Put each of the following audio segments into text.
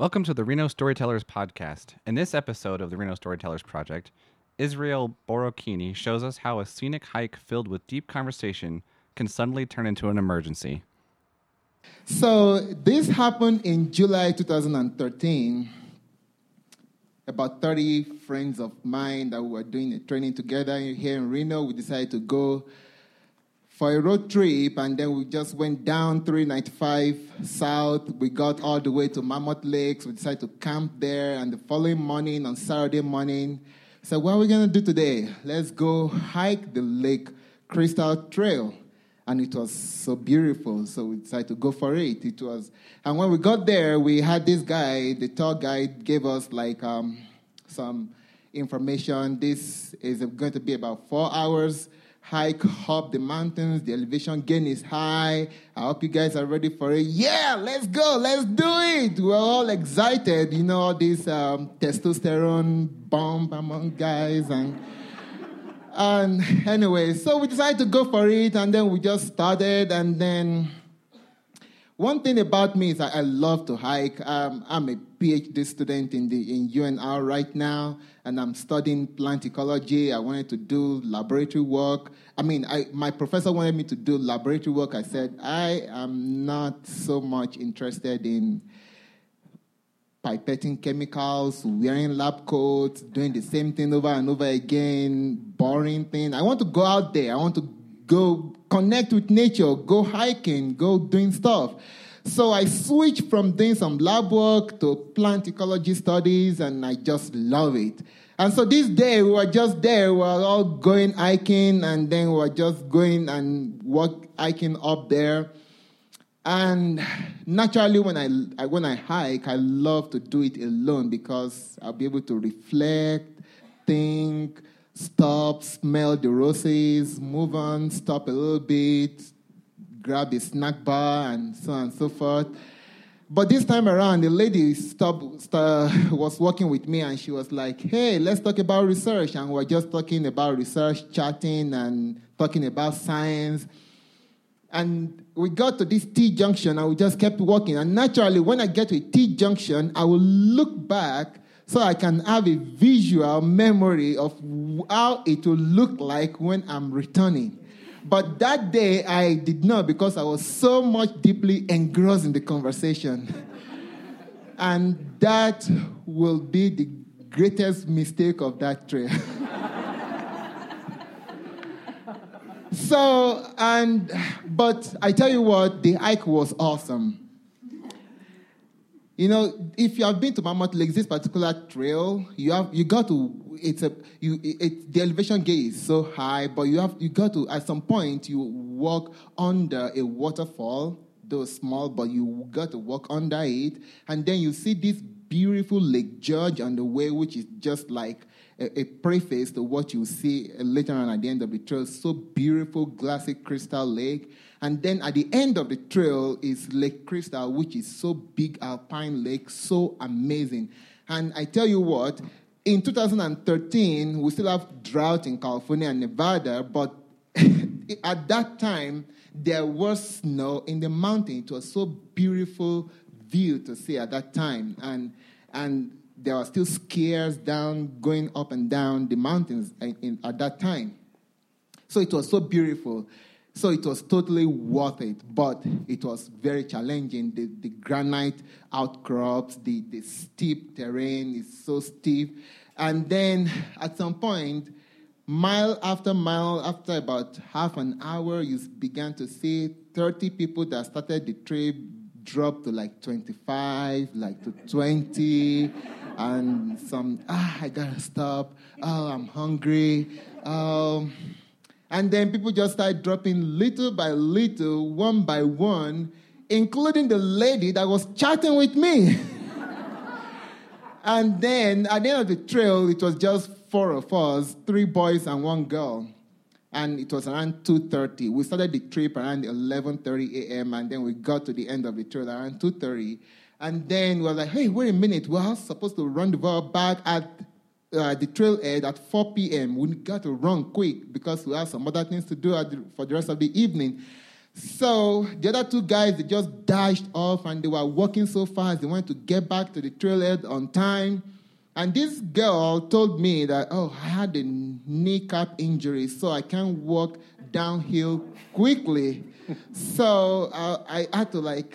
Welcome to the Reno Storytellers Podcast. In this episode of the Reno Storytellers Project, Israel Borokini shows us how a scenic hike filled with deep conversation can suddenly turn into an emergency. So, this happened in July 2013. About 30 friends of mine that were doing a training together here in Reno, we decided to go for a road trip, and then we just went down 395 south. We got all the way to Mammoth Lakes. We decided to camp there, and the following morning, on Saturday morning, said, What are we to do today? Let's go hike the Lake Crystal Trail. And it was so beautiful, so we decided to go for it. It was, and when we got there, we had this guy, the tour guide, gave us like um, some information. This is going to be about four hours hike up the mountains. The elevation gain is high. I hope you guys are ready for it. Yeah, let's go. Let's do it. We're all excited. You know, all this um, testosterone bomb among guys. And, and anyway, so we decided to go for it. And then we just started. And then one thing about me is I, love to hike. Um, I'm a PhD student in the in UNR right now, and I'm studying plant ecology. I wanted to do laboratory work. I mean, I, my professor wanted me to do laboratory work. I said I am not so much interested in pipetting chemicals, wearing lab coats, doing the same thing over and over again, boring thing. I want to go out there. I want to go connect with nature, go hiking, go doing stuff. So I switched from doing some lab work to plant ecology studies, and I just love it. And so this day we were just there, we were all going hiking, and then we were just going and walk hiking up there. And naturally, when I when I hike, I love to do it alone because I'll be able to reflect, think, stop, smell the roses, move on, stop a little bit, grab a snack bar, and so on and so forth. But this time around, the lady stopped, was working with me and she was like, hey, let's talk about research. And we we're just talking about research, chatting, and talking about science. And we got to this T junction and we just kept walking. And naturally, when I get to a T junction, I will look back so I can have a visual memory of how it will look like when I'm returning. But that day I did not because I was so much deeply engrossed in the conversation. and that will be the greatest mistake of that trip. so, and, but I tell you what, the hike was awesome. You know, if you have been to Mammoth Lake, this particular trail, you have you got to it's a you it, the elevation gate is so high, but you have you got to at some point you walk under a waterfall, though small, but you got to walk under it, and then you see this beautiful Lake George on the way, which is just like a, a preface to what you see later on at the end of the trail. So beautiful, glassy crystal lake. And then at the end of the trail is Lake Crystal, which is so big, alpine lake, so amazing. And I tell you what, in 2013, we still have drought in California and Nevada, but at that time, there was snow in the mountain. It was so beautiful view to see at that time. And, and there were still skiers down, going up and down the mountains in, in, at that time. So it was so beautiful. So it was totally worth it, but it was very challenging. The, the granite outcrops, the, the steep terrain is so steep. And then at some point, mile after mile, after about half an hour, you began to see 30 people that started the trip drop to like 25, like to 20, and some, ah, I gotta stop. Oh, I'm hungry. Um, and then people just started dropping little by little, one by one, including the lady that was chatting with me. and then at the end of the trail, it was just four of us, three boys and one girl. And it was around 2.30. We started the trip around 11.30 a.m. and then we got to the end of the trail around 2.30. And then we were like, hey, wait a minute. We're supposed to run the ball back at uh, the trailhead at 4 p.m. We got to run quick because we have some other things to do the, for the rest of the evening. So the other two guys, they just dashed off and they were walking so fast, they wanted to get back to the trailhead on time. And this girl told me that, oh, I had a kneecap injury, so I can't walk downhill quickly. so uh, I had to, like,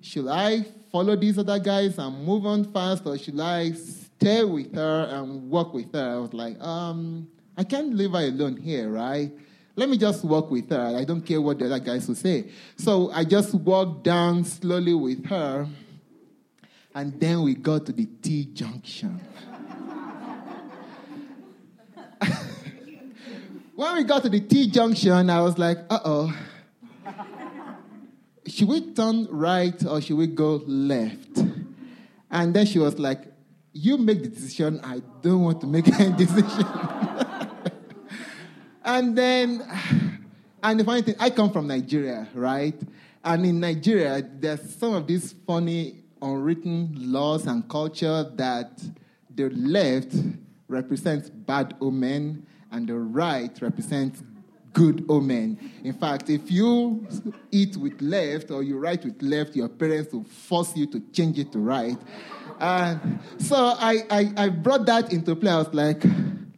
should I follow these other guys and move on fast, or should I stay with her and walk with her? I was like, um, I can't leave her alone here, right? Let me just walk with her. I don't care what the other guys will say. So I just walked down slowly with her, and then we got to the T junction. when we got to the T junction, I was like, uh oh. Should we turn right or should we go left? And then she was like, You make the decision. I don't want to make any decision. And then, and the funny thing, I come from Nigeria, right? And in Nigeria, there's some of these funny unwritten laws and culture that the left represents bad omen and the right represents good omen. In fact, if you eat with left or you write with left, your parents will force you to change it to right. And so I, I, I brought that into play. I was like,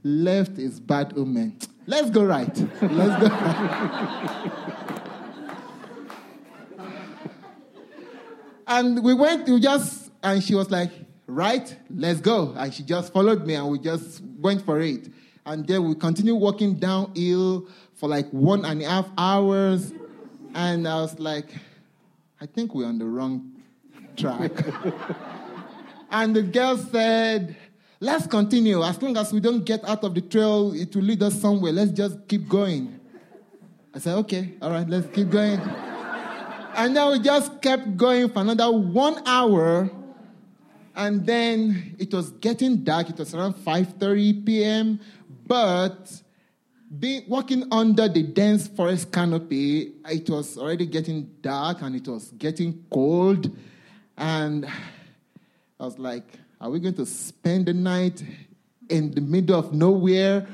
left is bad omen. Let's go right. Let's go right. and we went, we just, and she was like, right, let's go. And she just followed me and we just went for it. And then we continued walking downhill for like one and a half hours. And I was like, I think we're on the wrong track. and the girl said, Let's continue. As long as we don't get out of the trail, it will lead us somewhere. Let's just keep going. I said, okay, all right, let's keep going. and then we just kept going for another one hour. And then it was getting dark. It was around 5:30 p.m. But being walking under the dense forest canopy, it was already getting dark and it was getting cold. And I was like, are we going to spend the night in the middle of nowhere?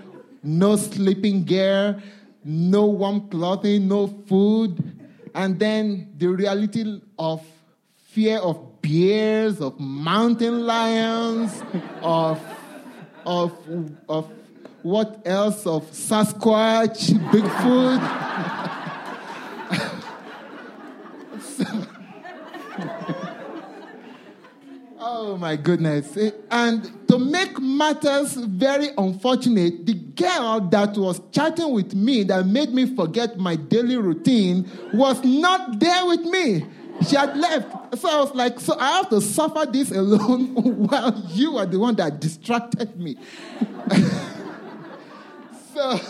No sleeping gear, no warm clothing, no food. And then the reality of fear of bears, of mountain lions, of, of, of what else? Of Sasquatch, Bigfoot. Oh my goodness. And to make matters very unfortunate, the girl that was chatting with me that made me forget my daily routine was not there with me. She had left. So I was like, so I have to suffer this alone while you are the one that distracted me. so,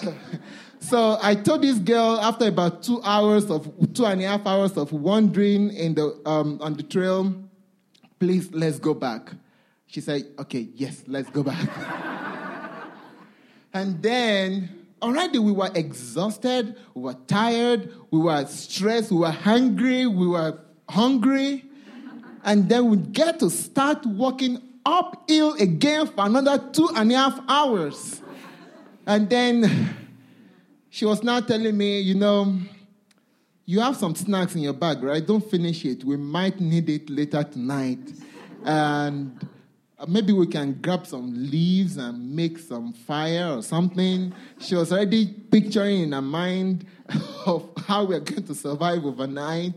so I told this girl after about two hours of two and a half hours of wandering in the um, on the trail please, let's go back. She said, okay, yes, let's go back. and then already we were exhausted, we were tired, we were stressed, we were hungry, we were hungry. And then we get to start walking uphill again for another two and a half hours. And then she was now telling me, you know, you have some snacks in your bag, right? Don't finish it. We might need it later tonight. And maybe we can grab some leaves and make some fire or something. She was already picturing in her mind of how we're going to survive overnight.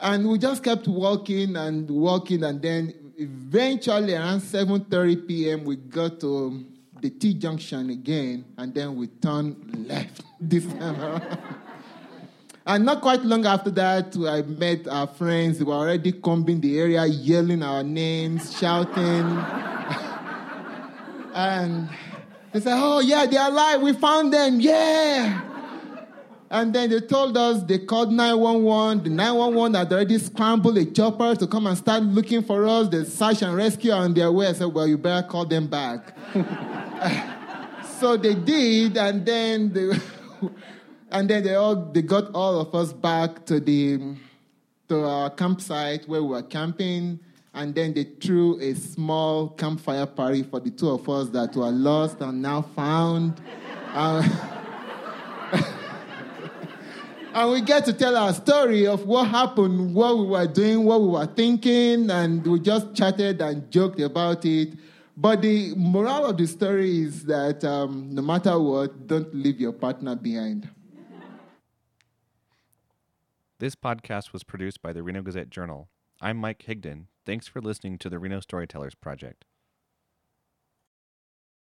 And we just kept walking and walking, and then eventually around 7:30 p.m. we got to the T junction again, and then we turn left this time around. And not quite long after that, I met our friends. They were already combing the area, yelling our names, shouting. and they said, Oh, yeah, they're alive. We found them. Yeah. And then they told us they called 911. The 911 had already scrambled a chopper to come and start looking for us. The search and rescue are on their way. I said, Well, you better call them back. so they did, and then they. And then they all they got all of us back to the to our campsite where we were camping, and then they threw a small campfire party for the two of us that were lost and now found. Uh, and we get to tell our story of what happened, what we were doing, what we were thinking, and we just chatted and joked about it. But the moral of the story is that um, no matter what, don't leave your partner behind. This podcast was produced by the Reno Gazette Journal. I'm Mike Higdon. Thanks for listening to the Reno Storytellers Project.